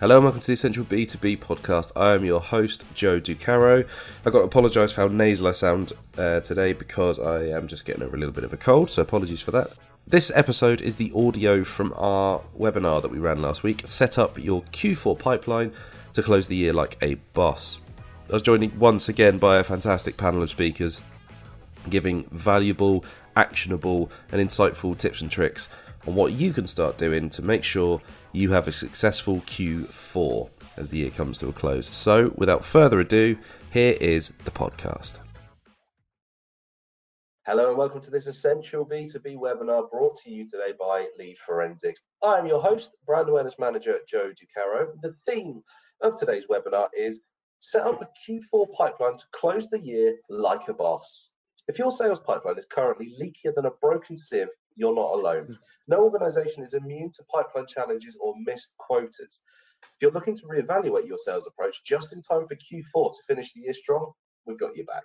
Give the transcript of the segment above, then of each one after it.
Hello and welcome to the Essential B2B podcast. I am your host, Joe Ducaro. I've got to apologise for how nasal I sound uh, today because I am just getting over a little bit of a cold, so apologies for that. This episode is the audio from our webinar that we ran last week. Set up your Q4 pipeline to close the year like a boss. I was joined once again by a fantastic panel of speakers giving valuable, actionable, and insightful tips and tricks on what you can start doing to make sure you have a successful Q4 as the year comes to a close. So, without further ado, here is the podcast. Hello and welcome to this essential B2B webinar brought to you today by Lead Forensics. I am your host, brand awareness manager Joe Ducaro. The theme of today's webinar is set up a Q4 pipeline to close the year like a boss. If your sales pipeline is currently leakier than a broken sieve, you're not alone. Hmm. No organization is immune to pipeline challenges or missed quotas. If you're looking to reevaluate your sales approach just in time for Q4 to finish the year strong, we've got you back.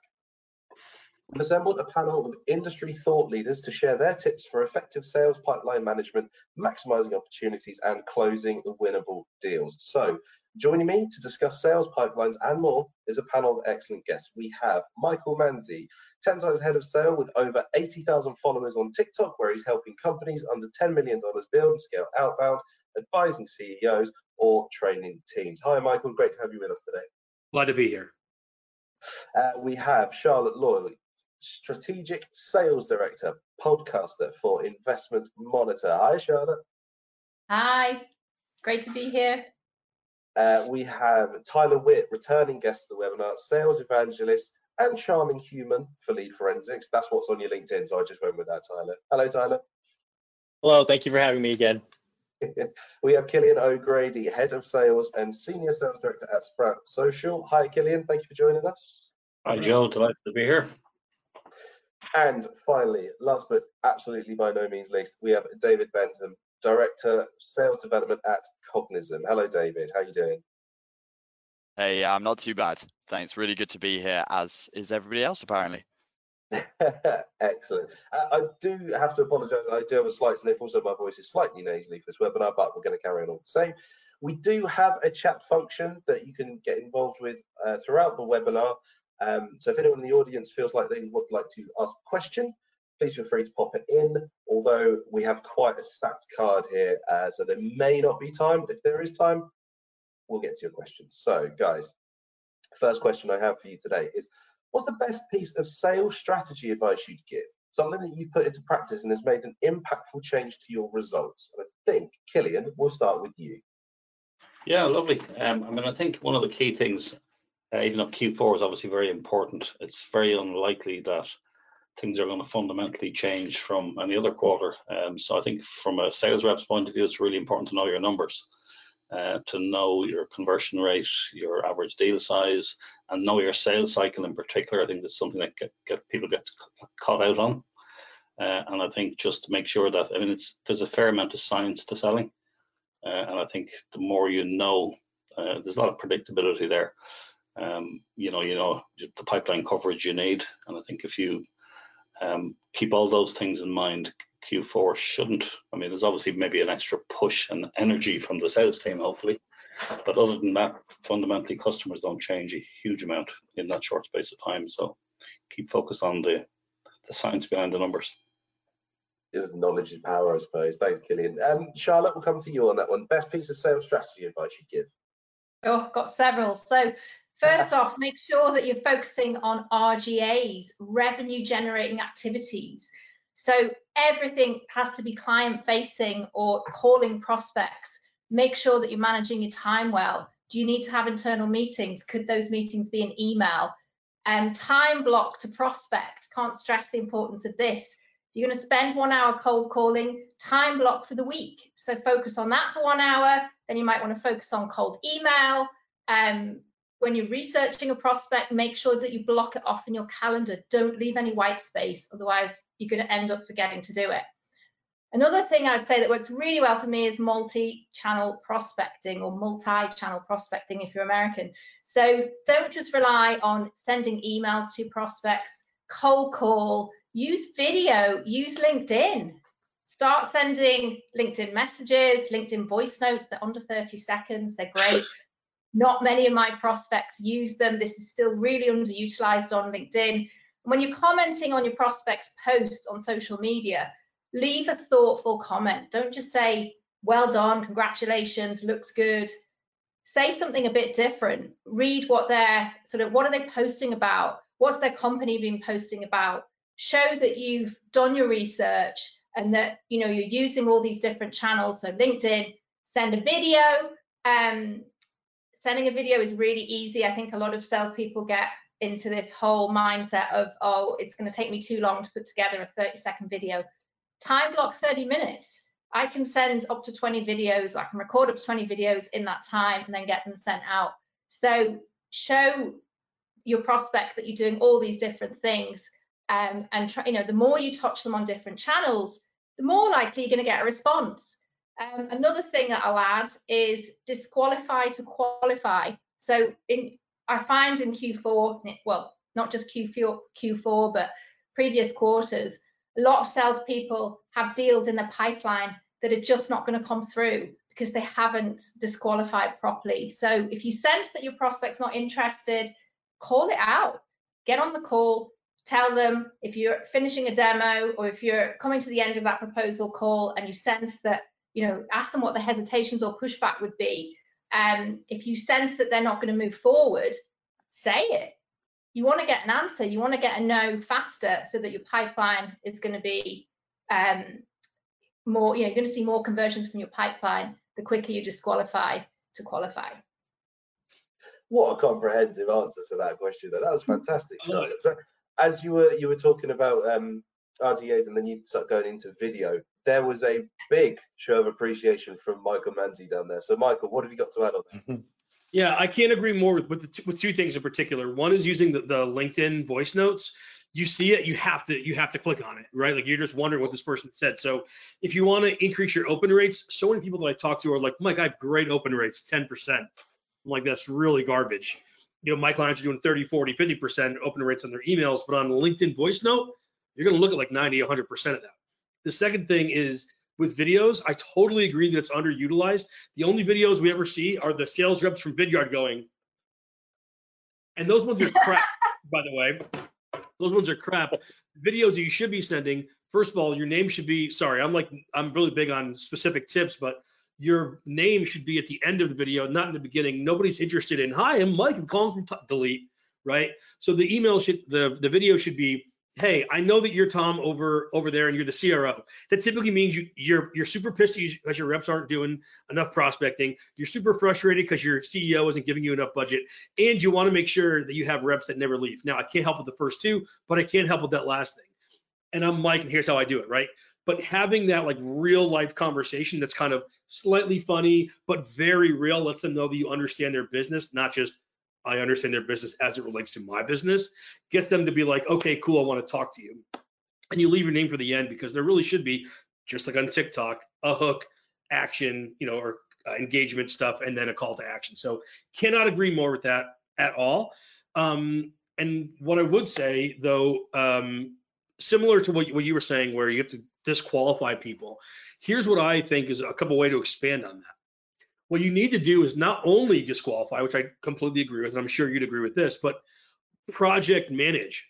We've assembled a panel of industry thought leaders to share their tips for effective sales pipeline management, maximizing opportunities, and closing the winnable deals. So, joining me to discuss sales pipelines and more is a panel of excellent guests. We have Michael Manzi, 10 times head of sale with over 80,000 followers on TikTok, where he's helping companies under $10 million build and scale outbound, advising CEOs, or training teams. Hi, Michael. Great to have you with us today. Glad to be here. Uh, we have Charlotte Lloyd, Strategic Sales Director, podcaster for Investment Monitor. Hi, Charlotte. Hi, great to be here. Uh, we have Tyler Witt, returning guest of the webinar, sales evangelist and charming human for Lead Forensics. That's what's on your LinkedIn, so I just went with that, Tyler. Hello, Tyler. Hello, thank you for having me again. we have Cillian O'Grady, Head of Sales and Senior Sales Director at Sprout Social. Hi, Cillian. Thank you for joining us. Hi, Joe. Delighted to be here. And finally, last but absolutely by no means least, we have David Bentham, Director Sales Development at Cognism. Hello, David. How are you doing? Hey, I'm not too bad. Thanks. Really good to be here, as is everybody else apparently. Excellent. Uh, I do have to apologise. I do have a slight sniffle, so my voice is slightly nasally for this webinar, but we're going to carry on all the same. We do have a chat function that you can get involved with uh, throughout the webinar. Um, so if anyone in the audience feels like they would like to ask a question, please feel free to pop it in. Although we have quite a stacked card here, uh, so there may not be time. If there is time, we'll get to your questions. So, guys, first question I have for you today is what's the best piece of sales strategy advice you'd give? Something that you've put into practice and has made an impactful change to your results. And I think, Cillian, we'll start with you. Yeah, lovely. Um, I mean, I think one of the key things, uh, even though Q4 is obviously very important, it's very unlikely that things are going to fundamentally change from any other quarter. Um, so I think from a sales rep's point of view, it's really important to know your numbers uh, to know your conversion rate, your average deal size, and know your sales cycle in particular. I think that's something that get, get people get caught out on. Uh, and I think just to make sure that I mean it's there's a fair amount of science to selling, uh, and I think the more you know, uh, there's a lot of predictability there. Um, you know, you know the pipeline coverage you need, and I think if you um, keep all those things in mind, Q4 shouldn't. I mean, there's obviously maybe an extra push and energy from the sales team, hopefully. But other than that, fundamentally, customers don't change a huge amount in that short space of time. So keep focused on the, the science behind the numbers. Knowledge is power, I suppose. Thanks, Cillian. Um, Charlotte, we'll come to you on that one. Best piece of sales strategy advice you'd give? Oh, got several. So First off, make sure that you're focusing on RGAs, revenue generating activities. So everything has to be client facing or calling prospects. Make sure that you're managing your time well. Do you need to have internal meetings? Could those meetings be an email? Um, time block to prospect. Can't stress the importance of this. You're going to spend one hour cold calling, time block for the week. So focus on that for one hour. Then you might want to focus on cold email. Um, when you're researching a prospect, make sure that you block it off in your calendar. Don't leave any white space, otherwise you're going to end up forgetting to do it. Another thing I'd say that works really well for me is multi-channel prospecting or multi-channel prospecting if you're American. So don't just rely on sending emails to prospects, cold call, use video, use LinkedIn. Start sending LinkedIn messages, LinkedIn voice notes. They're under 30 seconds. They're great. Not many of my prospects use them. This is still really underutilized on LinkedIn. When you're commenting on your prospects' posts on social media, leave a thoughtful comment. Don't just say, well done, congratulations, looks good. Say something a bit different. Read what they're sort of, what are they posting about? What's their company been posting about? Show that you've done your research and that, you know, you're using all these different channels. So LinkedIn, send a video. Um, sending a video is really easy. I think a lot of salespeople get into this whole mindset of, oh, it's going to take me too long to put together a 30 second video. Time block 30 minutes. I can send up to 20 videos, I can record up to 20 videos in that time and then get them sent out. So show your prospect that you're doing all these different things um, and try, you know, the more you touch them on different channels, the more likely you're going to get a response. Um, another thing that I'll add is disqualify to qualify. So in, I find in Q4, well, not just Q4, Q4, but previous quarters, a lot of salespeople have deals in the pipeline that are just not going to come through because they haven't disqualified properly. So if you sense that your prospect's not interested, call it out. Get on the call, tell them if you're finishing a demo or if you're coming to the end of that proposal call and you sense that, you know, ask them what the hesitations or pushback would be. Um, if you sense that they're not going to move forward, say it you want to get an answer, you want to get a no faster so that your pipeline is going to be um, more, you know, you're going to see more conversions from your pipeline the quicker you disqualify to qualify. What a comprehensive answer to that question. Though. That was fantastic, Charlotte. So, as you were you were talking about um, RGAs and then you start going into video, there was a big show of appreciation from Michael Manzi down there. So, Michael, what have you got to add on that? Mm-hmm. Yeah, I can't agree more with with, two, with two things in particular. One is using the, the LinkedIn voice notes. You see it, you have to you have to click on it, right? Like you're just wondering what this person said. So if you want to increase your open rates, so many people that I talk to are like, Mike, I have great open rates, 10%. I'm like, that's really garbage. You know, my clients are doing 30, 40, 50% open rates on their emails, but on LinkedIn voice note, you're going to look at like 90, 100% of that. The second thing is with videos, I totally agree that it's underutilized. The only videos we ever see are the sales reps from Vidyard going, and those ones are crap, by the way. Those ones are crap. Videos that you should be sending, first of all, your name should be, sorry, I'm like, I'm really big on specific tips, but your name should be at the end of the video, not in the beginning. Nobody's interested in, hi, I'm Mike, I'm calling from, delete, right? So the email should, the, the video should be, hey, I know that you're Tom over over there and you're the CRO. That typically means you you're you're super pissed because your reps aren't doing enough prospecting. You're super frustrated because your CEO isn't giving you enough budget, and you want to make sure that you have reps that never leave. Now, I can't help with the first two, but I can help with that last thing. And I'm Mike, and here's how I do it, right? But having that like real life conversation that's kind of slightly funny but very real lets them know that you understand their business, not just I understand their business as it relates to my business, gets them to be like, okay, cool, I want to talk to you. And you leave your name for the end because there really should be, just like on TikTok, a hook, action, you know, or uh, engagement stuff, and then a call to action. So cannot agree more with that at all. Um, and what I would say, though, um, similar to what, what you were saying, where you have to disqualify people, here's what I think is a couple way to expand on that what you need to do is not only disqualify, which I completely agree with, and I'm sure you'd agree with this, but project manage.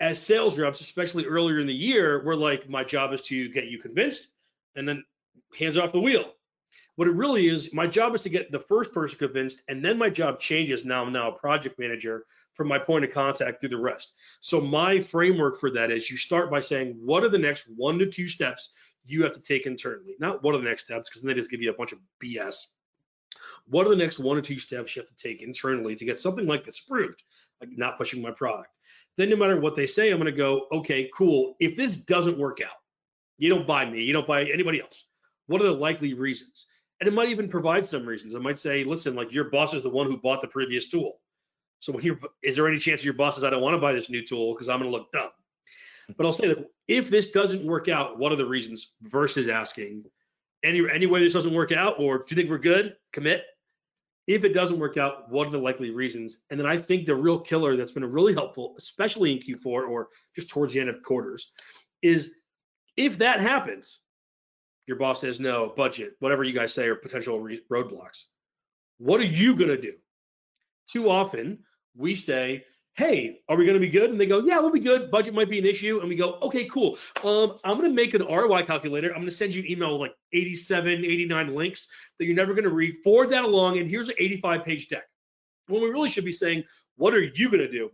As sales reps, especially earlier in the year, we're like, my job is to get you convinced and then hands off the wheel. What it really is, my job is to get the first person convinced, and then my job changes. Now I'm now a project manager from my point of contact through the rest. So my framework for that is you start by saying, what are the next one to two steps you have to take internally? Not what are the next steps, because then they just give you a bunch of BS what are the next one or two steps you have to take internally to get something like this approved, like not pushing my product? Then no matter what they say, I'm going to go, okay, cool. If this doesn't work out, you don't buy me, you don't buy anybody else. What are the likely reasons? And it might even provide some reasons. It might say, listen, like your boss is the one who bought the previous tool. So when you're, is there any chance your boss says, I don't want to buy this new tool because I'm going to look dumb? But I'll say that if this doesn't work out, what are the reasons versus asking, any any way this doesn't work out, or do you think we're good? Commit. If it doesn't work out, what are the likely reasons? And then I think the real killer that's been really helpful, especially in Q4 or just towards the end of quarters, is if that happens, Your boss says no, budget, whatever you guys say are potential re- roadblocks. What are you going to do? Too often we say, hey, are we going to be good? And they go, yeah, we'll be good. Budget might be an issue. And we go, okay, cool. Um, I'm going to make an ROI calculator. I'm going to send you an email with like 87, 89 links that you're never going to read. Forward that along, and here's an 85 page deck. When we really should be saying, what are you going to do?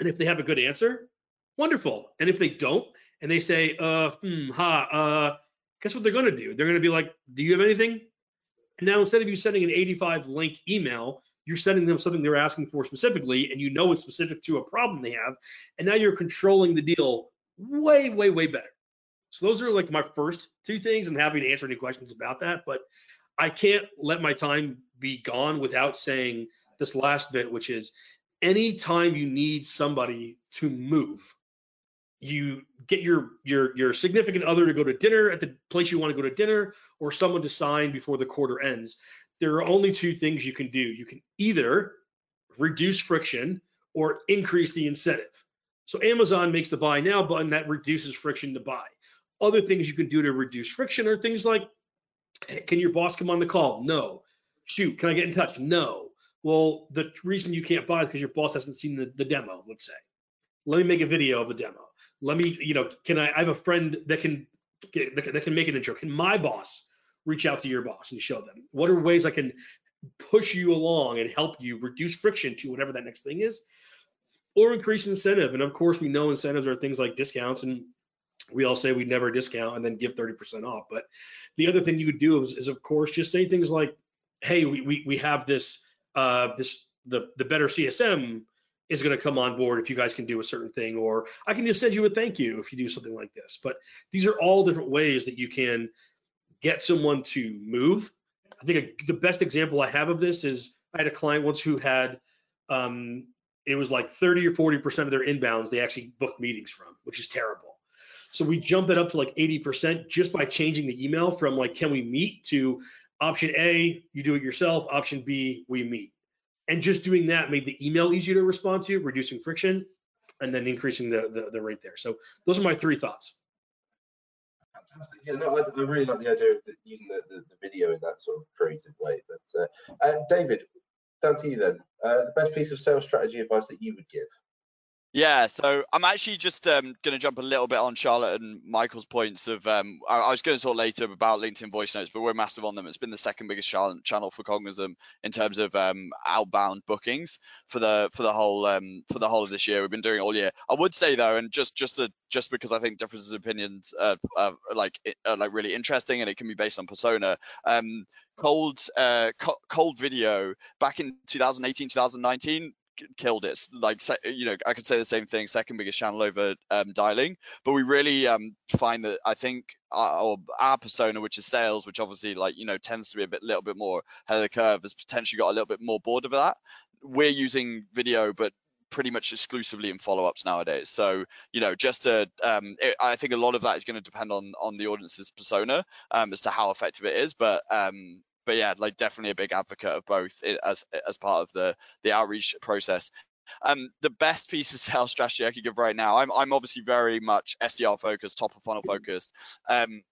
And if they have a good answer, wonderful. And if they don't, and they say, uh, hmm, ha, uh, guess what they're going to do? They're going to be like, do you have anything? And now instead of you sending an 85 link email, you're sending them something they're asking for specifically, and you know it's specific to a problem they have, and now you're controlling the deal way, way, way better. So those are like my first two things. I'm happy to answer any questions about that, but I can't let my time be gone without saying this last bit, which is anytime you need somebody to move, you get your your your significant other to go to dinner at the place you want to go to dinner or someone to sign before the quarter ends there are only two things you can do. You can either reduce friction or increase the incentive. So Amazon makes the buy now button that reduces friction to buy. Other things you can do to reduce friction are things like, can your boss come on the call? No. Shoot, can I get in touch? No. Well, the reason you can't buy is because your boss hasn't seen the, the demo, let's say. Let me make a video of the demo. Let me, you know, can I, I have a friend that can, that can, that can make an intro. Can my boss reach out to your boss and show them what are ways I can push you along and help you reduce friction to whatever that next thing is, or increase incentive. And of course, we know incentives are things like discounts, and we all say we never discount and then give 30% off. But the other thing you would do is, is of course, just say things like, "Hey, we we, we have this uh, this the the better CSM." is going to come on board if you guys can do a certain thing or i can just send you a thank you if you do something like this but these are all different ways that you can get someone to move. I think a, the best example I have of this is I had a client once who had um, it was like 30 or 40 percent of their inbounds they actually booked meetings from, which is terrible. So we jumped it up to like 80 percent just by changing the email from like can we meet to option A, you do it yourself, option B, we meet. And just doing that made the email easier to respond to, reducing friction, and then increasing the, the, the rate there. So those are my three thoughts fantastic. Yeah, no, I, I, really like the idea of the, using the, the, the, video in that sort of creative way. But uh, uh, David, down to you then. Uh, the best piece of sales strategy advice that you would give? Yeah, so I'm actually just um, going to jump a little bit on Charlotte and Michael's points of. Um, I, I, was going to talk later about LinkedIn voice notes, but we're massive on them. It's been the second biggest channel for Cognism in terms of um, outbound bookings for the for the whole um, for the whole of this year. We've been doing it all year. I would say though, and just just to, just because I think differences of opinions are, are like are like really interesting and it can be based on persona. Um, cold uh, co- cold video back in 2018 2019 killed it. Like you know, I could say the same thing. Second biggest channel over um, dialing, but we really um, find that I think our, our, persona, which is sales, which obviously like you know tends to be a bit little bit more ahead of the curve, has potentially got a little bit more bored of that. We're using video, but pretty much exclusively in follow-ups nowadays. So you know, just to um, it, I think a lot of that is going to depend on on the audience's persona um, as to how effective it is. But um, but yeah, like definitely a big advocate of both as as part of the the outreach process. Um, the best piece of sales strategy I could give right now, I'm I'm obviously very much SDR focused, top of funnel focused. Um,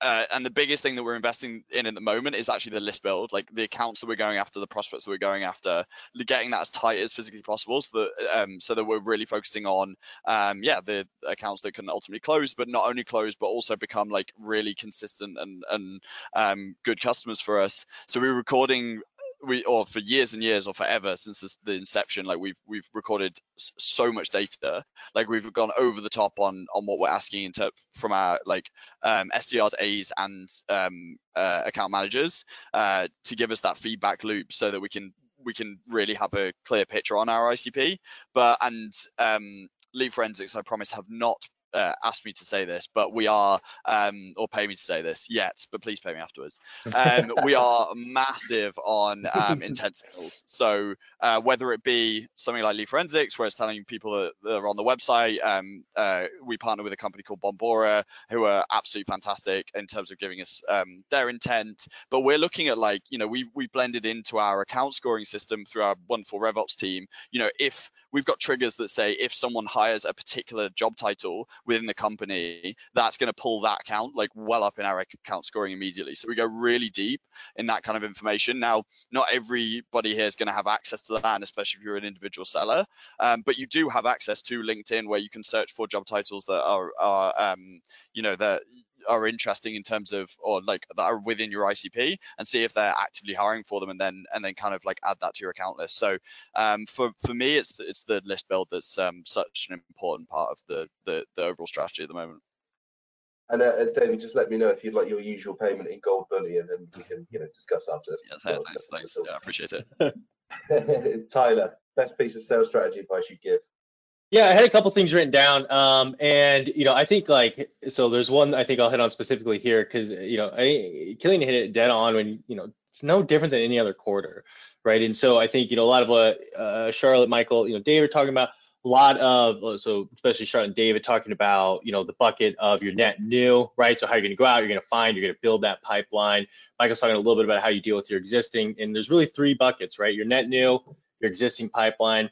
uh, and the biggest thing that we're investing in at the moment is actually the list build, like the accounts that we're going after, the prospects that we're going after, getting that as tight as physically possible, so that um, so that we're really focusing on, um, yeah, the accounts that can ultimately close, but not only close, but also become like really consistent and and um, good customers for us. So we're recording we or for years and years or forever since this, the inception like we've we've recorded so much data. Like we've gone over the top on on what we're asking into from our like um, SDRs A's and um, uh, account managers uh, to give us that feedback loop so that we can we can really have a clear picture on our ICP but and um, lead forensics I promise have not uh, asked me to say this, but we are, um, or pay me to say this yet, but please pay me afterwards. Um, we are massive on um, intent signals. So uh, whether it be something like Lead Forensics, where it's telling people that, that are on the website, um, uh, we partner with a company called Bombora, who are absolutely fantastic in terms of giving us um, their intent. But we're looking at like, you know, we we blended into our account scoring system through our wonderful RevOps team. You know, if we've got triggers that say if someone hires a particular job title, within the company, that's going to pull that account like well up in our account scoring immediately. So we go really deep in that kind of information. Now, not everybody here is going to have access to that, and especially if you're an individual seller, um, but you do have access to LinkedIn where you can search for job titles that are, are um, you know, that are interesting in terms of or like that are within your ICP and see if they're actively hiring for them and then and then kind of like add that to your account list. So um, for for me, it's it's the list build that's um, such an important part of the, the the overall strategy at the moment. And uh, David, just let me know if you'd like your usual payment in gold bullion, and then we can, you know, discuss after this. Yeah, thanks, thanks. Yeah, I appreciate it. Tyler, best piece of sales strategy advice you give? Yeah, I had a couple things written down, um, and you know, I think like so. There's one I think I'll hit on specifically here because you know, I, Cillian hit it dead on when you know it's no different than any other quarter, right? And so I think you know a lot of what uh, Charlotte, Michael, you know, David talking about a lot of uh, so especially Charlotte and David talking about you know the bucket of your net new, right? So how you're going to go out, you're going to find, you're going to build that pipeline. Michael's talking a little bit about how you deal with your existing, and there's really three buckets, right? Your net new, your existing pipeline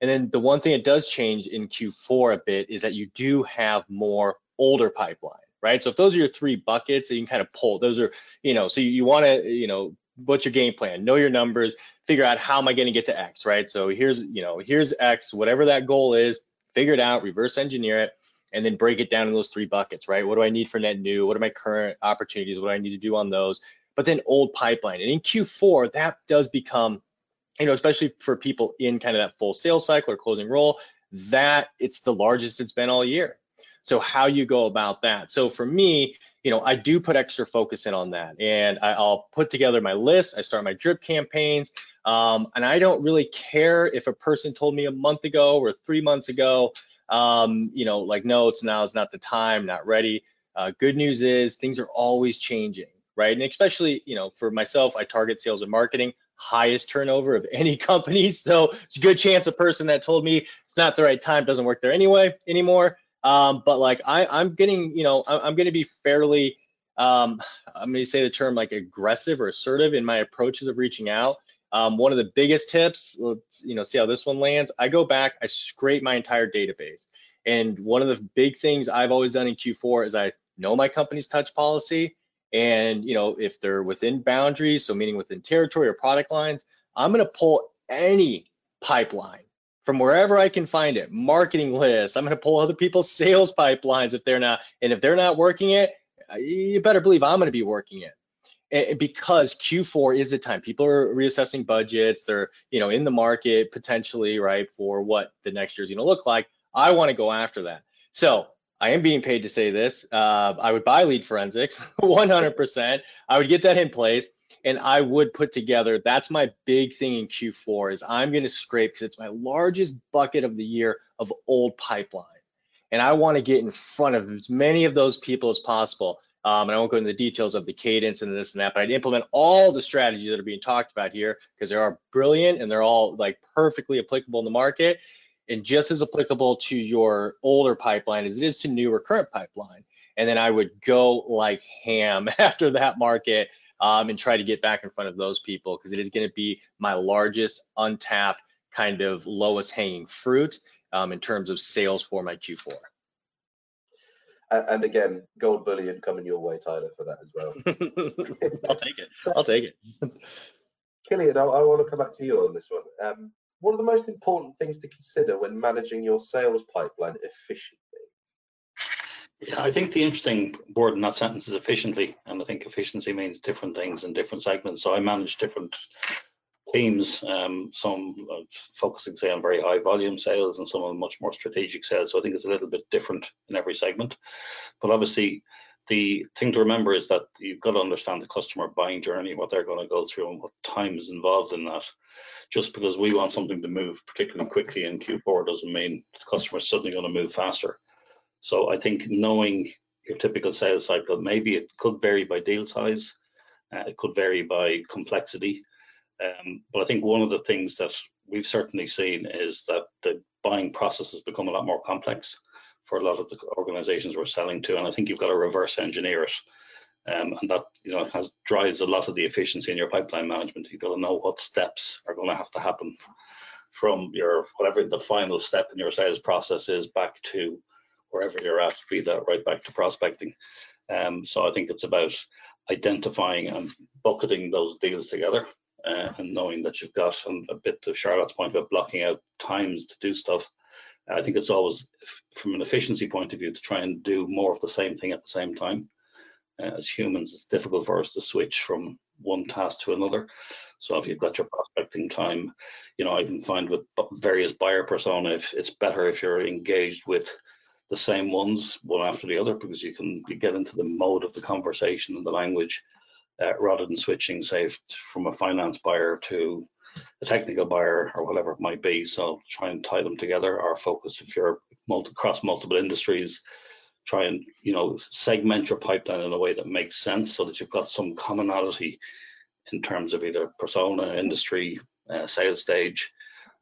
and then the one thing that does change in Q4 a bit is that you do have more older pipeline, right? So if those are your three buckets, you can kind of pull. Those are, you know, so you, you want to, you know, what's your game plan? Know your numbers, figure out how am I going to get to X, right? So here's, you know, here's X, whatever that goal is, figure it out, reverse engineer it, and then break it down in those three buckets, right? What do I need for net new? What are my current opportunities? What do I need to do on those? But then old pipeline. And in Q4, that does become you know, especially for people in kind of that full sales cycle or closing role, that it's the largest it's been all year. So how you go about that. So for me, you know, I do put extra focus in on that, and I, will put together my list. I start my drip campaigns, um, and I don't really care if a person told me a month ago or three months ago, um, you know, like no, it's now is not the time, not ready. Uh, good news is things are always changing, right? And especially, you know, for myself, I target sales and marketing highest turnover of any company. So it's a good chance a person that told me it's not the right time doesn't work there anyway anymore. Um, but like I, I'm getting, you know, I'm, going to be fairly, um, I'm going to say the term like aggressive or assertive in my approaches of reaching out. Um, one of the biggest tips, let's, you know, see how this one lands. I go back, I scrape my entire database. And one of the big things I've always done in Q4 is I know my company's touch policy and you know, if they're within boundaries, so meaning within territory or product lines, I'm going to pull any pipeline from wherever I can find it. Marketing lists. I'm going to pull other people's sales pipelines if they're not, and if they're not working it, uh, you better believe I'm going to be working it. And because Q4 is the time people are reassessing budgets, they're you know in the market potentially right for what the next year is going to look like. I want to go after that. So I am being paid to say this. Uh, I would buy lead forensics 100%. I would get that in place and I would put together. That's my big thing in Q4 is I'm going to scrape because it's my largest bucket of the year of old pipeline. And I want to get in front of as many of those people as possible. Um, and I won't go into the details of the cadence and this and that, but I'd implement all the strategies that are being talked about here because they are brilliant and they're all like perfectly applicable in the market and just as applicable to your older pipeline as it is to new or current pipeline. And then I would go like ham after that market um, and try to get back in front of those people because it is going to be my largest untapped kind of lowest hanging fruit um, in terms of sales for my Q4. And again, gold bullion coming your way, Tyler, for that as well. I'll take it. I'll take it. Cillian, I, I, want to come back to you on this one. Um, what are the most important things to consider when managing your sales pipeline efficiently? Yeah, I think the interesting word in that sentence is efficiently, and I think efficiency means different things in different segments. So I manage different teams, um, some focusing, say, on very high volume sales, and some on much more strategic sales. So I think it's a little bit different in every segment. But obviously, the thing to remember is that you've got to understand the customer buying journey, what they're going to go through, and what time is involved in that just because we want something to move particularly quickly in Q4 doesn't mean the customer is suddenly going to move faster. So I think knowing your typical sales cycle, maybe it could vary by deal size, uh, it could vary by complexity. Um, but I think one of the things that we've certainly seen is that the buying process has become a lot more complex for a lot of the organizations we're selling to. And I think you've got to reverse engineer it um, and that you know has drives a lot of the efficiency in your pipeline management. You've got to know what steps are going to have to happen from your whatever the final step in your sales process is back to wherever you're at, be that right back to prospecting. Um, so I think it's about identifying and bucketing those deals together uh, and knowing that you've got and a bit to Charlotte's point about blocking out times to do stuff. I think it's always from an efficiency point of view to try and do more of the same thing at the same time. Uh, as humans, it's difficult for us to switch from one task to another. So if you've got your prospecting time, you know, I can find with various buyer persona, if it's better if you're engaged with the same ones one after the other because you can you get into the mode of the conversation and the language uh, rather than switching, say, from a finance buyer to a technical buyer or whatever it might be. So try and tie them together. Our focus, if you're multi, across multiple industries, try and you know segment your pipeline in a way that makes sense so that you've got some commonality in terms of either persona, industry, uh, sales stage,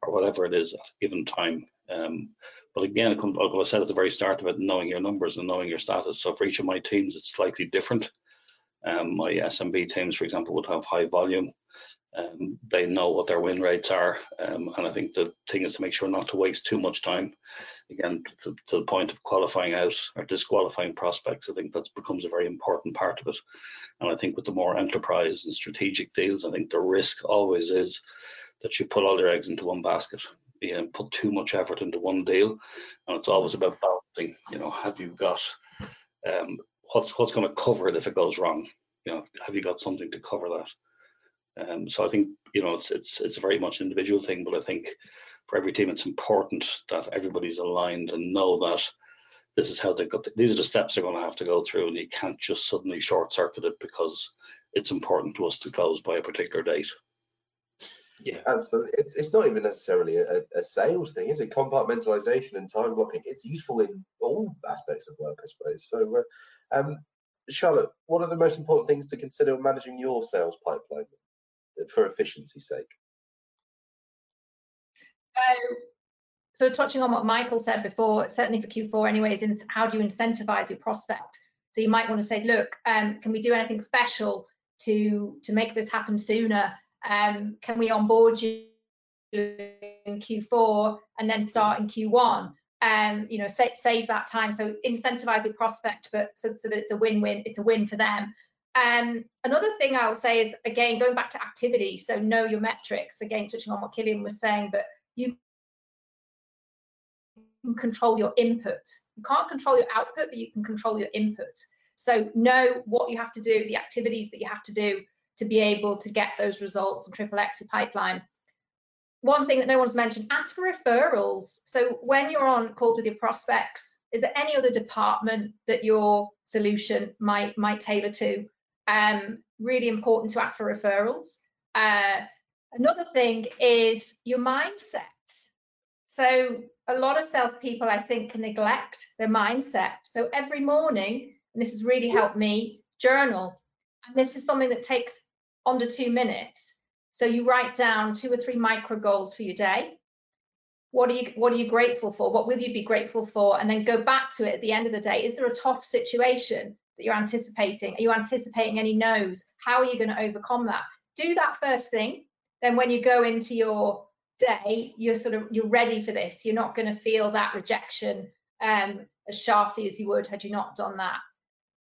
or whatever it is at a given time. Um, but again, like I said at the very start of it, knowing your numbers and knowing your status. So for each of my teams, it's slightly different. Um, my SMB teams, for example, would have high volume. Um, they know what their win rates are, um, and I think the thing is to make sure not to waste too much time. Again, to, to, the point of qualifying out or disqualifying prospects, I think that becomes a very important part of it. And I think with the more enterprise and strategic deals, I think the risk always is that you put all your eggs into one basket and put too much effort into one deal. And it's always about balancing. You know, have you got um, what's what's going to cover it if it goes wrong? You know, have you got something to cover that? Um, so I think you know it's it's it's a very much individual thing, but I think for every team it's important that everybody's aligned and know that this is how they got. The, these are the steps they're going to have to go through, and you can't just suddenly short circuit it because it's important to us to close by a particular date. Yeah, absolutely. It's it's not even necessarily a, a sales thing, is it? Compartmentalization and time blocking. It's useful in all aspects of work, I suppose. So, uh, um, Charlotte, what are the most important things to consider when managing your sales pipeline for efficiency's sake? So, so touching on what Michael said before, certainly for Q4, anyways, in how do you incentivize your prospect? So you might want to say, look, um, can we do anything special to to make this happen sooner? um, can we onboard you in Q4 and then start in Q1? Um, you know, save, save that time. So incentivize your prospect, but so, so that it's a win-win. It's a win for them. Um, another thing I would say is again going back to activity. So know your metrics. Again, touching on what Cillian was saying, but you can control your input. You can't control your output, but you can control your input. So know what you have to do, the activities that you have to do to be able to get those results and triple X your pipeline. One thing that no one's mentioned, ask for referrals. So when you're on calls with your prospects, is there any other department that your solution might might tailor to? Um, really important to ask for referrals. Uh, another thing is your mindset. So a lot of self salespeople, I think, can neglect their mindset. So every morning, and this has really helped me, journal. And this is something that takes under two minutes. So you write down two or three micro goals for your day. What are you what are you grateful for? What will you be grateful for? And then go back to it at the end of the day. Is there a tough situation that you're anticipating? Are you anticipating any no's? How are you going to overcome that? Do that first thing. Then when you go into your day, you're sort of you're ready for this. You're not going to feel that rejection um, as sharply as you would had you not done that.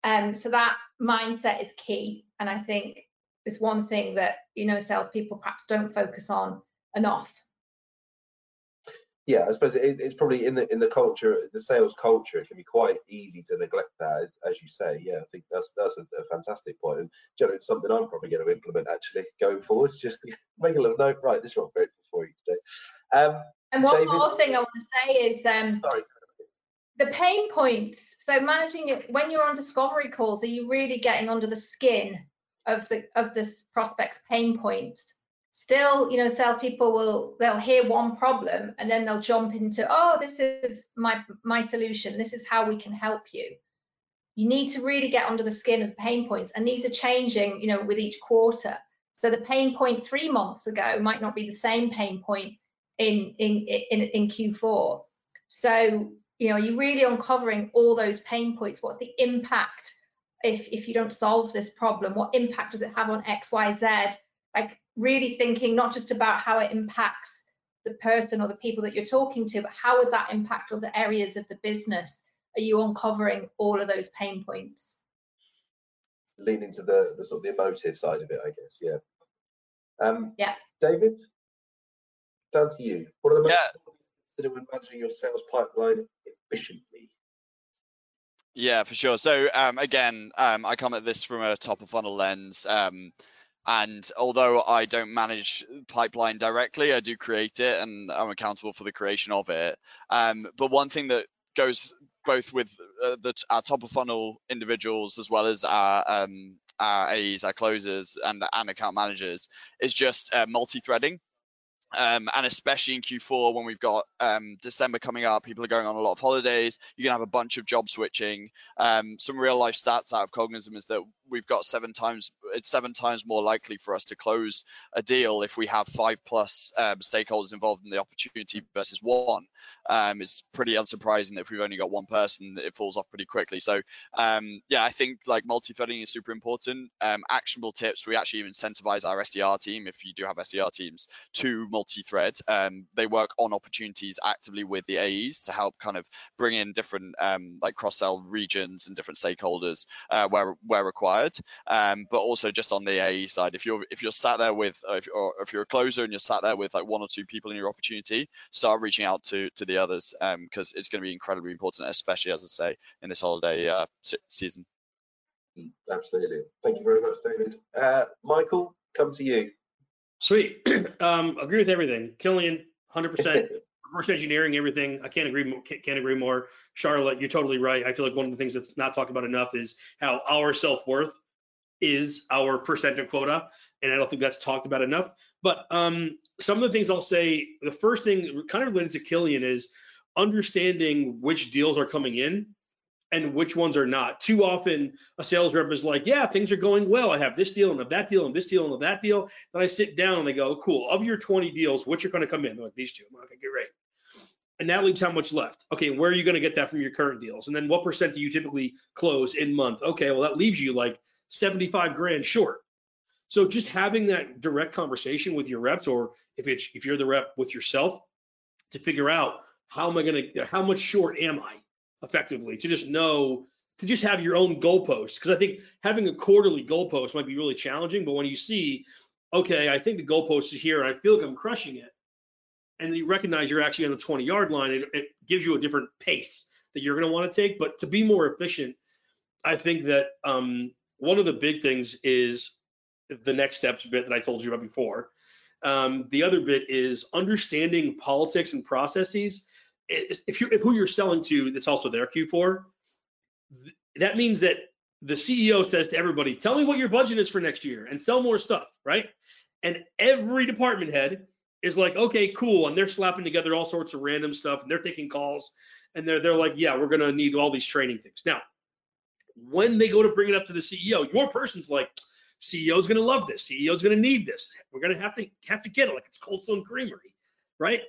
Um, so that mindset is key. And I think it's one thing that you know salespeople perhaps don't focus on enough. Yeah, I suppose it, it's probably in the in the culture, the sales culture. It can be quite easy to neglect that, as, as you say. Yeah, I think that's that's a, a fantastic point, and you know, something I'm probably going to implement actually going forward. Just to make a little note. Right, this is what I'm grateful for you today. Um, and one David, more thing I want to say is um, sorry. the pain points. So managing it when you're on discovery calls, are you really getting under the skin of the of this prospect's pain points. Still, you know, salespeople will they'll hear one problem and then they'll jump into, oh, this is my my solution. This is how we can help you. You need to really get under the skin of the pain points, and these are changing, you know, with each quarter. So the pain point three months ago might not be the same pain point in in in, in Q4. So you know, you're really uncovering all those pain points. What's the impact if if you don't solve this problem what impact does it have on x y z like really thinking not just about how it impacts the person or the people that you're talking to but how would that impact other areas of the business are you uncovering all of those pain points? Lean into the, the sort of the emotive side of it, I guess. Yeah. Um, Yeah. David, down to you. What are the most Yeah. important things to consider when managing your sales pipeline efficiently? Yeah, for sure. So um, again, um, I come at this from a top of funnel lens. Um, and although I don't manage pipeline directly, I do create it and I'm accountable for the creation of it. Um, but one thing that goes both with uh, the, our top of funnel individuals as well as our, um, our AEs, our closers, and, and account managers is just uh, multi-threading. Um, and especially in Q4 when we've got um, December coming up, people are going on a lot of holidays. You're gonna have a bunch of job switching. Um, some real life stats out of Cognism is that we've got seven times. It's seven times more likely for us to close a deal if we have five plus um, stakeholders involved in the opportunity versus one. Um, it's pretty unsurprising that if we've only got one person, it falls off pretty quickly. So um, yeah, I think like multi-threading is super important. Actionable tips. We actually incentivize our SDR team if you do have SDR teams to multi-thread. Um, they work on opportunities actively with the AEs to help kind of bring in different um, like cross-sell regions and different stakeholders uh, where where required. Um, but also just on the AE side, if you're if you're sat there with uh, if, or if you're a closer and you're sat there with like one or two people in your opportunity, start reaching out to to the others because it's going to be incredibly important, especially as I say in this holiday uh, se- season. Absolutely. Thank you very much, David. Uh, Michael, come to you. Sweet. um, agree with everything. Cillian, 100%. Reverse engineering everything. I can't agree. More, can't, agree more. Charlotte, you're totally right. I feel like one of the things that's not talked about enough is how our self worth is our percent of quota, and I don't think that's talked about enough. But um, some of the things I'll say. The first thing, kind of related to Cillian, is understanding which deals are coming in and which ones are not. Too often, a sales rep is like, "Yeah, things are going well. I have this deal and that deal and this deal and that deal." Then I sit down and they go, "Cool. Of your 20 deals, which are going to come in?" They're like, "These two." I'm like, "Okay, great." And that leaves how much left. Okay, where are you going to get that from your current deals? And then what percent do you typically close in month? Okay, well that leaves you like 75 grand short. So just having that direct conversation with your reps, or if it's if you're the rep with yourself, to figure out how am I going to, how much short am I, effectively, to just know, to just have your own goalpost. Because I think having a quarterly goalpost might be really challenging, but when you see, okay, I think the goalpost is here, and I feel like I'm crushing it, and you recognize you're actually on the 20 yard line, it, it gives you a different pace that you're going to want to take. But to be more efficient, I think that um, one of the big things is the next steps bit that I told you about before. Um, the other bit is understanding politics and processes. If you if who you're selling to, that's also their Q4. That means that the CEO says to everybody, "Tell me what your budget is for next year, and sell more stuff." Right? And every department head is like, "Okay, cool," and they're slapping together all sorts of random stuff, and they're taking calls, and they're they're like, "Yeah, we're gonna need all these training things." Now, when they go to bring it up to the CEO, your person's like, CEO's to love this. CEO's to need this. We're to have to have to get it like it's Cold Stone Creamery, right?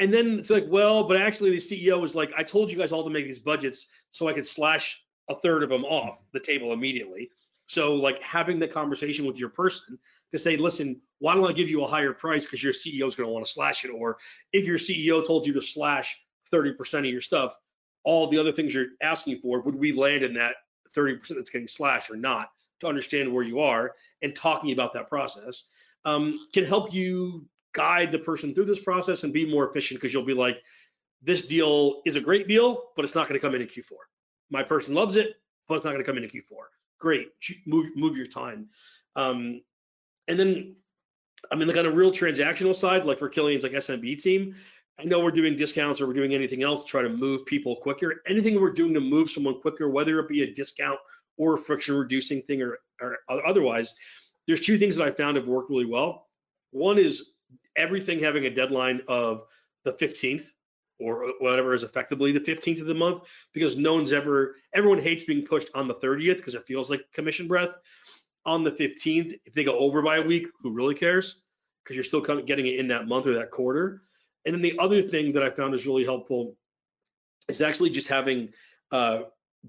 And then it's like, well, but actually the CEO was like, I told you guys all to make these budgets so I could slash a third of them off the table immediately. So like having the conversation with your person to say, listen, why don't I give you a higher price because your CEO is going to want to slash it, or if your CEO told you to slash 30% of your stuff, all the other things you're asking for, would we land in that 30% that's getting slashed or not? to understand where you are and talking about that process um, can help you guide the person through this process and be more efficient because you'll be like, this deal is a great deal, but it's not going to come in in Q4. My person loves it, but it's not going to come in in Q4. Great, move move your time. Um, and then, I mean, like on a real transactional side, like for Cillian's like SMB team, I know we're doing discounts or we're doing anything else to try to move people quicker. Anything we're doing to move someone quicker, whether it be a discount or a friction reducing thing or, or otherwise, there's two things that I found have worked really well. One is everything having a deadline of the 15th or whatever is effectively the 15th of the month because no one's ever everyone hates being pushed on the 30th because it feels like commission breath. On the 15th if they go over by a week who really cares? Because you're still kind of getting it in that month or that quarter. And then the other thing that i found is really helpful is actually just having uh,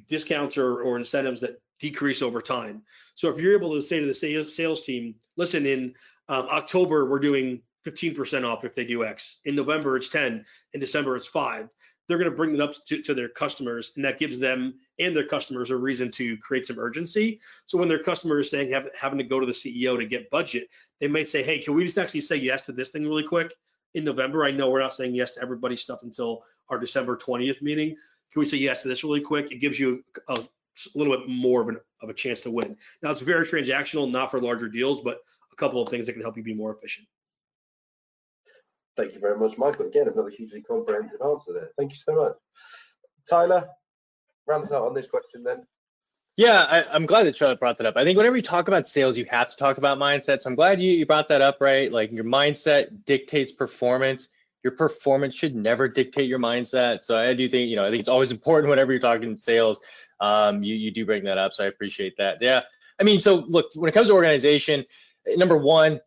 discounts or, or incentives that decrease over time. So if you're able to say to the sales, team, listen, in um, October we're doing 15% off if they do X. In November it's 10. In December it's five. they're going to bring it up to, to their customers, and that gives them and their customers a reason to create some urgency. So when their customer is saying have, having to go to the CEO to get budget, they might say, hey, can we just actually say yes to this thing really quick in November? I know we're not saying yes to everybody's stuff until our December 20th meeting. Can we say yes to this really quick? It gives you a, a little bit more of, an, of a chance to win. Now it's very transactional, not for larger deals, but a couple of things that can help you be more efficient. Thank you very much, Michael. Again, another hugely comprehensive answer there. Thank you so much. Tyler, round us out on this question then. Yeah, I, am glad that Charlotte brought that up. I think whenever you talk about sales, you have to talk about mindset. So I'm glad you, you brought that up, right? Like your mindset dictates performance. Your performance should never dictate your mindset. So I do think, you know, I think it's always important whenever you're talking sales, um, you, you do bring that up. So I appreciate that. Yeah. I mean, so look, when it comes to organization, number one,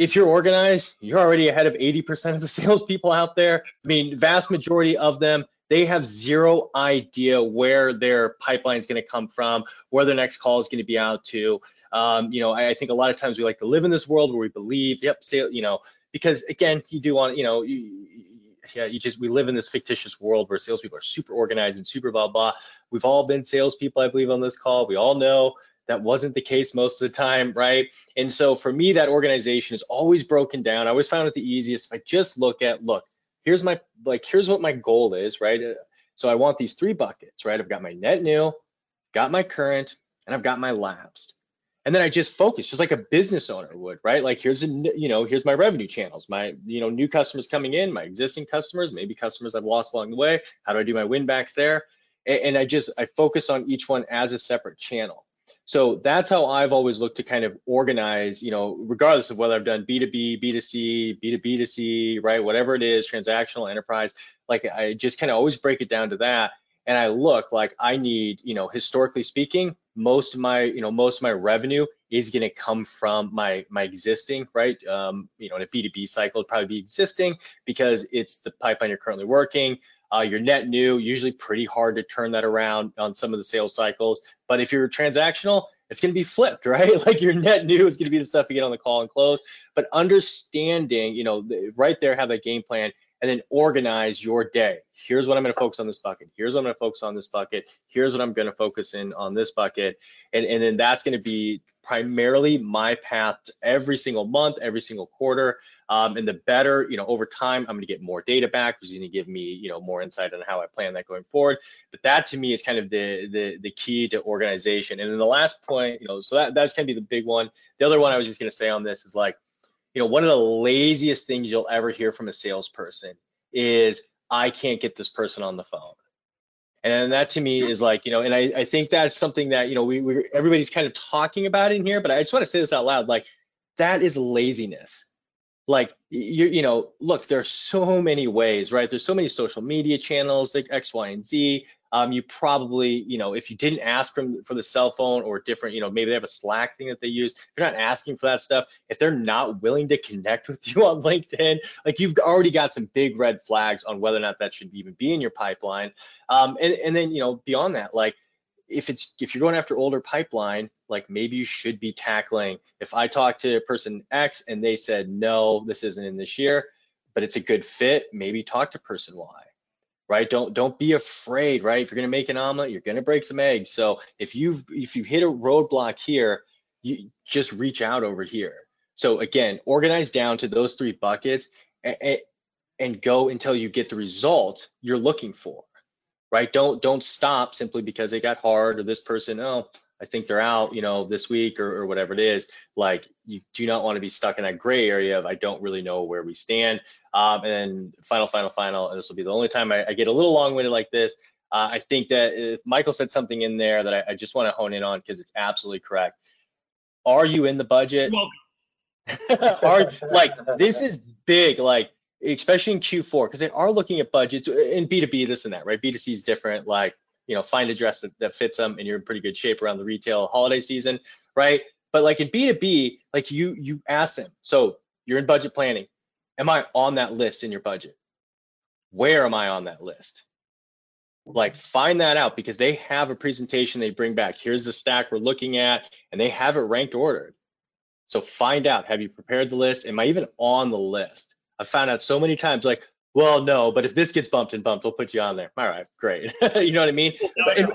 if you're organized, you're already ahead of 80% of the salespeople out there. I mean, vast majority of them, they have zero idea where their pipeline is going to come from, where their next call is going to be out to. Um, you know, I, I, think a lot of times we like to live in this world where we believe, yep, sale, you know, because again, you do want, you know, you, yeah, you just we live in this fictitious world where salespeople are super organized and super blah blah. We've all been salespeople, I believe, on this call. We all know that wasn't the case most of the time, right? And so for me, that organization is always broken down. I always found it the easiest if I just look at, look, here's my, like, here's what my goal is, right? So I want these three buckets, right? I've got my net new, got my current, and I've got my lapsed. And then I just focus, just like a business owner would, right? Like here's a, you know, here's my revenue channels, my, you know, new customers coming in, my existing customers, maybe customers I've lost along the way. How do I do my win backs there? And I just I focus on each one as a separate channel. So that's how I've always looked to kind of organize, you know, regardless of whether I've done B2B, B2C, B2B2C, right? Whatever it is, transactional, enterprise, like I just kind of always break it down to that. And I look like I need, you know, historically speaking, most of my, you know, most of my revenue is going to come from my my existing, right? Um, you know, in a B2B cycle, probably be existing because it's the pipeline you're currently working. Uh, you're net new, usually pretty hard to turn that around on some of the sales cycles. But if you're transactional, it's going to be flipped, right? Like your net new is going to be the stuff you get on the call and close. But understanding, you know, right there, have that game plan and then organize your day. Here's what I'm going to focus on this bucket. Here's what I'm going to focus on this bucket. Here's what I'm going to focus in on this bucket. And, and then that's going to be primarily my path every single month, every single quarter. Um, and the better, you know, over time, I'm going to get more data back, which is going to give me, you know, more insight on how I plan that going forward. But that to me is kind of the the the key to organization. And then the last point, you know, so that that's going to be the big one. The other one I was just going to say on this is like, you know, one of the laziest things you'll ever hear from a salesperson is, I can't get this person on the phone. And that to me is like, you know, and I, I think that's something that, you know, we, we everybody's kind of talking about in here, but I just want to say this out loud. Like, that is laziness like you you know look there's so many ways right there's so many social media channels like x y and z um, you probably you know if you didn't ask them for the cell phone or different you know maybe they have a slack thing that they use if you're not asking for that stuff if they're not willing to connect with you on linkedin like you've already got some big red flags on whether or not that should even be in your pipeline um, and, and then you know beyond that like if it's if you're going after older pipeline, like maybe you should be tackling. If I talk to person X and they said no, this isn't in this year, but it's a good fit, maybe talk to person Y. Right? Don't don't be afraid, right? If you're gonna make an omelet, you're gonna break some eggs. So if you've if you hit a roadblock here, you just reach out over here. So again, organize down to those three buckets and, and go until you get the result you're looking for right? Don't don't stop simply because it got hard or this person, oh, I think they're out, you know, this week or, or whatever it is. Like you do not want to be stuck in that gray area of I don't really know where we stand. Um, and then final, final, final, and this will be the only time I, I get a little long-winded like this. Uh, I think that Michael said something in there that I, I just want to hone in on because it's absolutely correct. Are you in the budget? are like this is big. Like especially in Q4, because they are looking at budgets in B2B, this and that, right? B2C is different. Like, you know, find a dress that, that fits them and you're in pretty good shape around the retail holiday season, right? But like in B2B, like you you ask them, so you're in budget planning. Am I on that list in your budget? Where am I on that list? Like find that out because they have a presentation they bring back. Here's the stack we're looking at, and they have it ranked ordered. So find out, have you prepared the list? Am I even on the list? I've found out so many times, like, well, no, but if this gets bumped and bumped, we'll put you on there. All right, great. you know what I mean? And-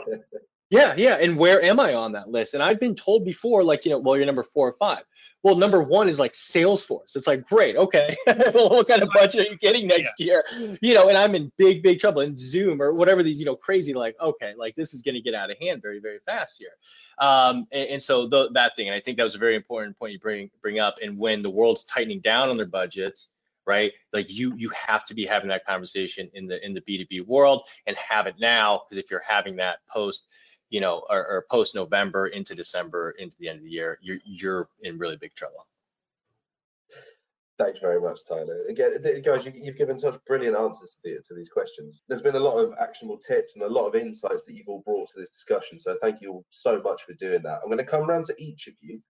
yeah, yeah. And where am I on that list? And I've been told before, like, you know, well, you're number four or five. Well, number one is like Salesforce. It's like, great, okay. well, what kind of budget are you getting next year? You know, and I'm in big, big trouble. And Zoom or whatever these, you know, crazy, like, okay, like this is going to get out of hand very, very fast here. Um, and, and so the, that thing, and I think that was a very important point you bring bring up. And when the world's tightening down on their budgets, right? Like you you have to be having that conversation in the in the B2B world and have it now because if you're having that post you know, or, or post November into December into the end of the year, you're you're in really big trouble. Thanks very much, Tyler. Again, guys, you, have given such brilliant answers to, the, to, these questions. There's been a lot of actionable tips and a lot of insights that you've all brought to this discussion. So thank you all so much for doing that. I'm going to come around to each of you,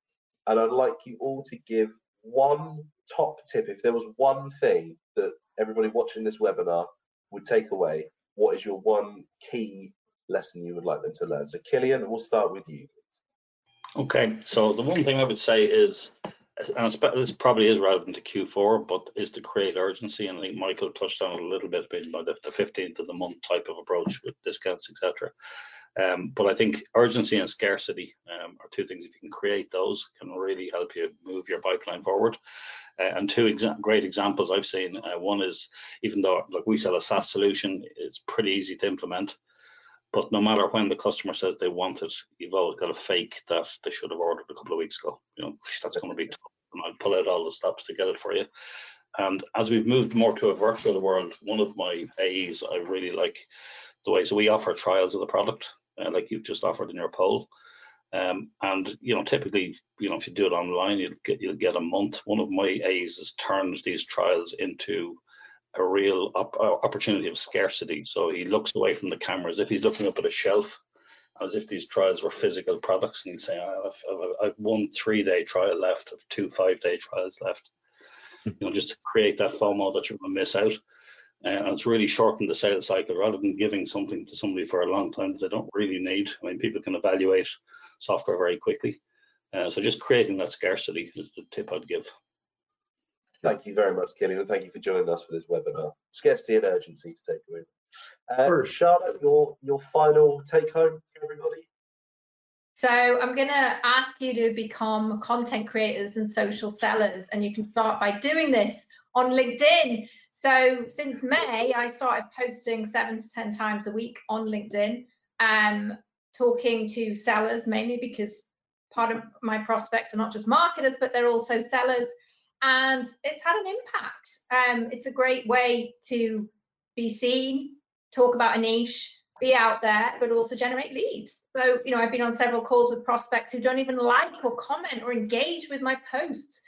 and I'd like you all to give one top tip. If there was one thing that everybody watching this webinar would take away, what is your one key lesson you would like them to learn. So Cillian, we'll start with you. Okay, so the one thing I would say is, and this probably is relevant to Q4, but is to create urgency. And I think Michael touched on it a little bit the, the 15th of the month type of approach with discounts, etc. Um, but I think urgency and scarcity um, are two things. If you can create those, can really help you move your pipeline forward. Uh, and two exa great examples I've seen. Uh, one is even though like we sell a SaaS solution, it's pretty easy to implement. But no matter when the customer says they want it, you've always got a fake that they should have ordered a couple of weeks ago. You know, that's going to be tough. And I'll pull out all the stops to get it for you. And as we've moved more to a virtual world, one of my AEs I really like the way so we offer trials of the product, uh, like you've just offered in your poll. Um, and you know, typically, you know, if you do it online, you'll get you'll get a month. One of my AEs has turned these trials into a real op- uh, opportunity of scarcity. So he looks away from the camera as if he's looking up at a shelf, as if these trials were physical products, and he'd say, oh, "I've, I've one three-day trial left, of two five-day trials left." you know, just to create that FOMO that you're going to miss out. Uh, and it's really shortened the sales cycle rather than giving something to somebody for a long time that they don't really need. I mean, people can evaluate software very quickly. Uh, so just creating that scarcity is the tip I'd give. Thank you very much, Cillian, and thank you for joining us for this webinar. Scarcity and urgency to take away. Uh, Charlotte, your your final take home for everybody. So I'm going to ask you to become content creators and social sellers, and you can start by doing this on LinkedIn. So since May, I started posting seven to ten times a week on LinkedIn, um, talking to sellers mainly because part of my prospects are not just marketers, but they're also sellers and it's had an impact. Um, it's a great way to be seen, talk about a niche, be out there, but also generate leads. So, you know, I've been on several calls with prospects who don't even like or comment or engage with my posts,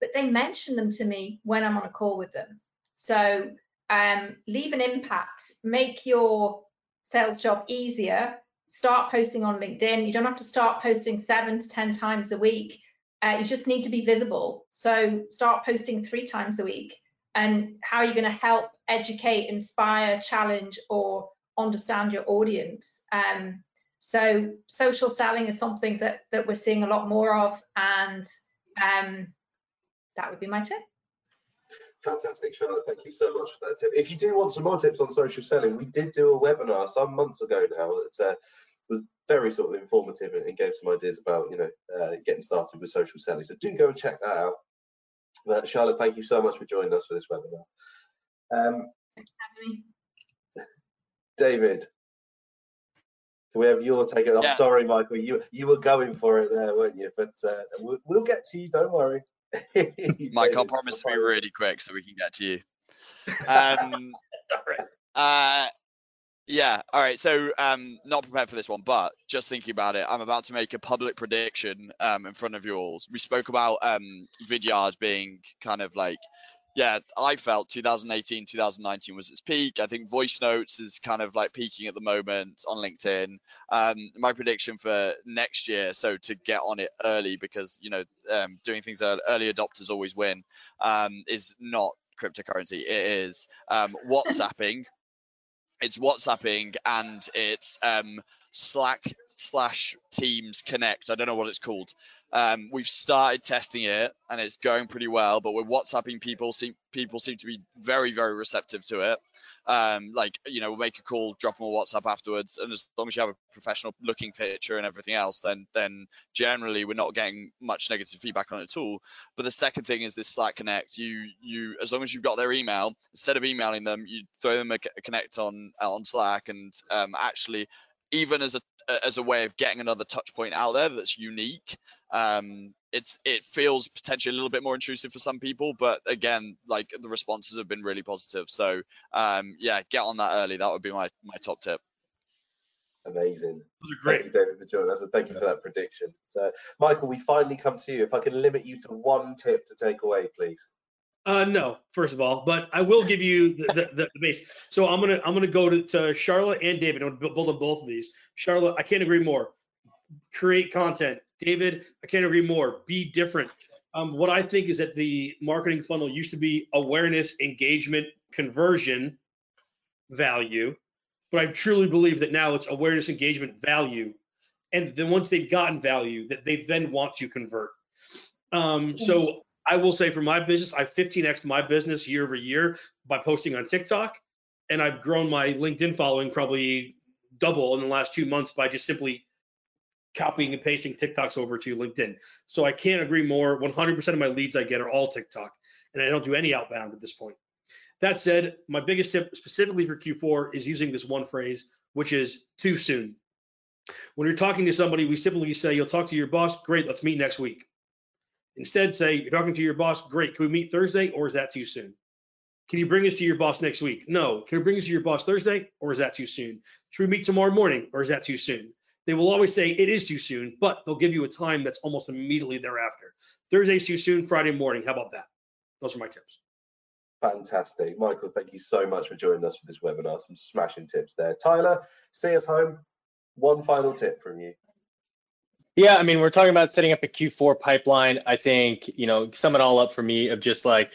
but they mention them to me when I'm on a call with them. So, um, leave an impact, make your sales job easier. Start posting on LinkedIn. You don't have to start posting seven to 10 times a week. Uh, you just need to be visible. So start posting three times a week. And how are you going to help educate, inspire, challenge, or understand your audience? Um, so social selling is something that that we're seeing a lot more of, and um, that would be my tip. Fantastic, Charlotte. Thank you so much for that tip. If you do want some more tips on social selling, we did do a webinar some months ago now that uh, was very sort of informative and, gave some ideas about you know uh, getting started with social selling. So do go and check that out. But Charlotte, thank you so much for joining us for this webinar. Um, David, can we have your take? I'm yeah. sorry, Michael, you you were going for it there, weren't you? But uh, we'll, we'll get to you. Don't worry. Mike, I'll promise to be really quick so we can get to you. Um. Uh, yeah. All right. So, um, not prepared for this one, but just thinking about it, I'm about to make a public prediction um, in front of you all. We spoke about um, Vidyard being kind of like, yeah, I felt 2018, 2019 was its peak. I think voice notes is kind of like peaking at the moment on LinkedIn. Um, my prediction for next year, so to get on it early because you know um, doing things early adopters always win, um, is not cryptocurrency. It is um, WhatsApping it's WhatsApping and it's um, Slack slash Teams Connect. I don't know what it's called. Um, we've started testing it and it's going pretty well, but we're WhatsApping people. Seem, people seem to be very, very receptive to it. Um, like, you know, we'll make a call, drop them a WhatsApp afterwards, and as long as you have a professional looking picture and everything else, then then generally we're not getting much negative feedback on it at all. But the second thing is this Slack Connect. You you as long as you've got their email, instead of emailing them, you throw them a, a connect on on Slack, and um, actually even as a as a way of getting another touch point out there that's unique um it's it feels potentially a little bit more intrusive for some people but again like the responses have been really positive so um yeah get on that early that would be my my top tip Amazing. Those are great. Thank you, David, for joining us, and thank you for that prediction. So, Michael, we finally come to you. If I can limit you to one tip to take away, please. Uh, no, first of all, but I will give you the, the, the, base. So I'm gonna I'm gonna go to, to Charlotte and David. I'm gonna build on both of these. Charlotte, I can't agree more. Create content. David, I can't agree more. Be different. Um, what I think is that the marketing funnel used to be awareness, engagement, conversion, value, but I truly believe that now it's awareness, engagement, value, and then once they've gotten value, that they then want to convert. Um, so I will say for my business, I 15x my business year over year by posting on TikTok, and I've grown my LinkedIn following probably double in the last two months by just simply copying and pasting TikToks over to LinkedIn. So I can't agree more. 100% of my leads I get are all TikTok, and I don't do any outbound at this point. That said, my biggest tip specifically for Q4 is using this one phrase, which is too soon. When you're talking to somebody, we simply say, You'll talk to your boss. Great, let's meet next week. Instead, say, You're talking to your boss. Great, can we meet Thursday or is that too soon? Can you bring us to your boss next week? No. Can we bring us to your boss Thursday or is that too soon? Should we meet tomorrow morning or is that too soon? They will always say it is too soon, but they'll give you a time that's almost immediately thereafter. Thursday's too soon, Friday morning. How about that? Those are my tips. Fantastic. Michael, thank you so much for joining us for this webinar. Some smashing tips there. Tyler, see us home. One final tip from you. Yeah, I mean, we're talking about setting up a Q4 pipeline. I think, you know, sum it all up for me of just like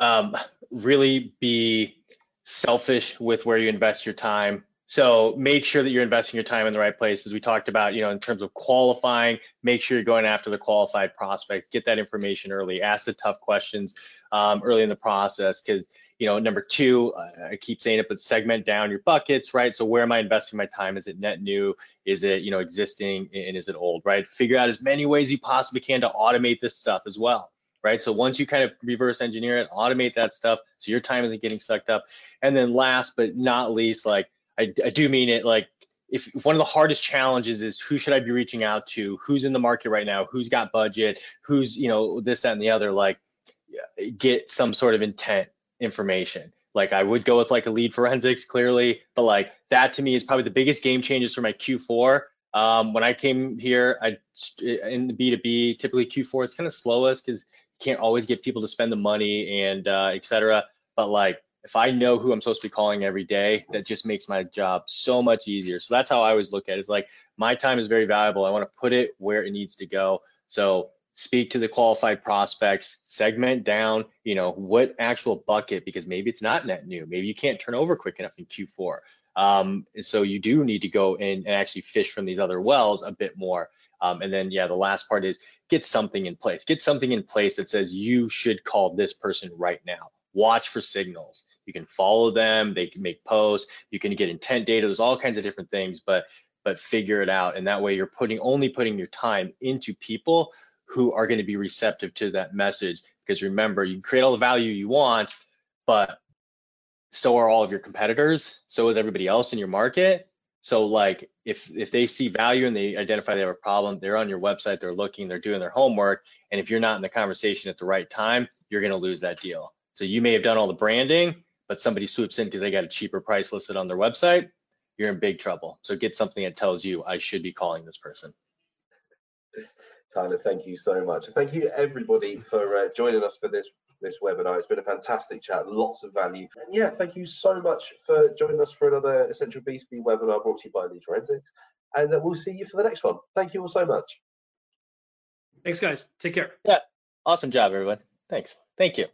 um, really be selfish with where you invest your time. So make sure that you're investing your time in the right places. We talked about, you know, in terms of qualifying, make sure you're going after the qualified prospect, get that information early, ask the tough questions um, early in the process. Because, you know, number two, I keep saying it, but segment down your buckets, right? So where am I investing my time? Is it net new? Is it, you know, existing? And is it old, right? Figure out as many ways you possibly can to automate this stuff as well right? So once you kind of reverse engineer it, automate that stuff so your time isn't getting sucked up. And then last but not least, like I, I do mean it like if, one of the hardest challenges is who should I be reaching out to, who's in the market right now, who's got budget, who's you know this that and the other, like get some sort of intent information. Like I would go with like a lead forensics clearly, but like that to me is probably the biggest game changes for my Q4. Um, when I came here, I in the B2B typically Q4 is kind of slowest because you can't always get people to spend the money and uh, et cetera. But like if I know who I'm supposed to be calling every day, that just makes my job so much easier. So that's how I always look at it. It's like my time is very valuable. I want to put it where it needs to go. So speak to the qualified prospects, segment down, you know, what actual bucket, because maybe it's not net new. Maybe you can't turn over quick enough in Q4. Um, so you do need to go in and actually fish from these other wells a bit more. Um, and then, yeah, the last part is get something in place. Get something in place that says you should call this person right now. Watch for signals. You can follow them. They can make posts. You can get intent data. There's all kinds of different things, but but figure it out. And that way, you're putting only putting your time into people who are going to be receptive to that message. Because remember, you create all the value you want, but so are all of your competitors. So is everybody else in your market. So like if if they see value and they identify they have a problem, they're on your website, they're looking, they're doing their homework, and if you're not in the conversation at the right time, you're going to lose that deal. So you may have done all the branding, but somebody swoops in because they got a cheaper price listed on their website, you're in big trouble. So get something that tells you I should be calling this person. Tyler, thank you so much. And Thank you everybody for uh, joining us for this this webinar. It's been a fantastic chat, lots of value. And yeah, thank you so much for joining us for another Essential B2B webinar brought to you by Lead Forensics. And uh, we'll see you for the next one. Thank you all so much. Thanks, guys. Take care. Yeah. Awesome job, everyone. Thanks. Thank you.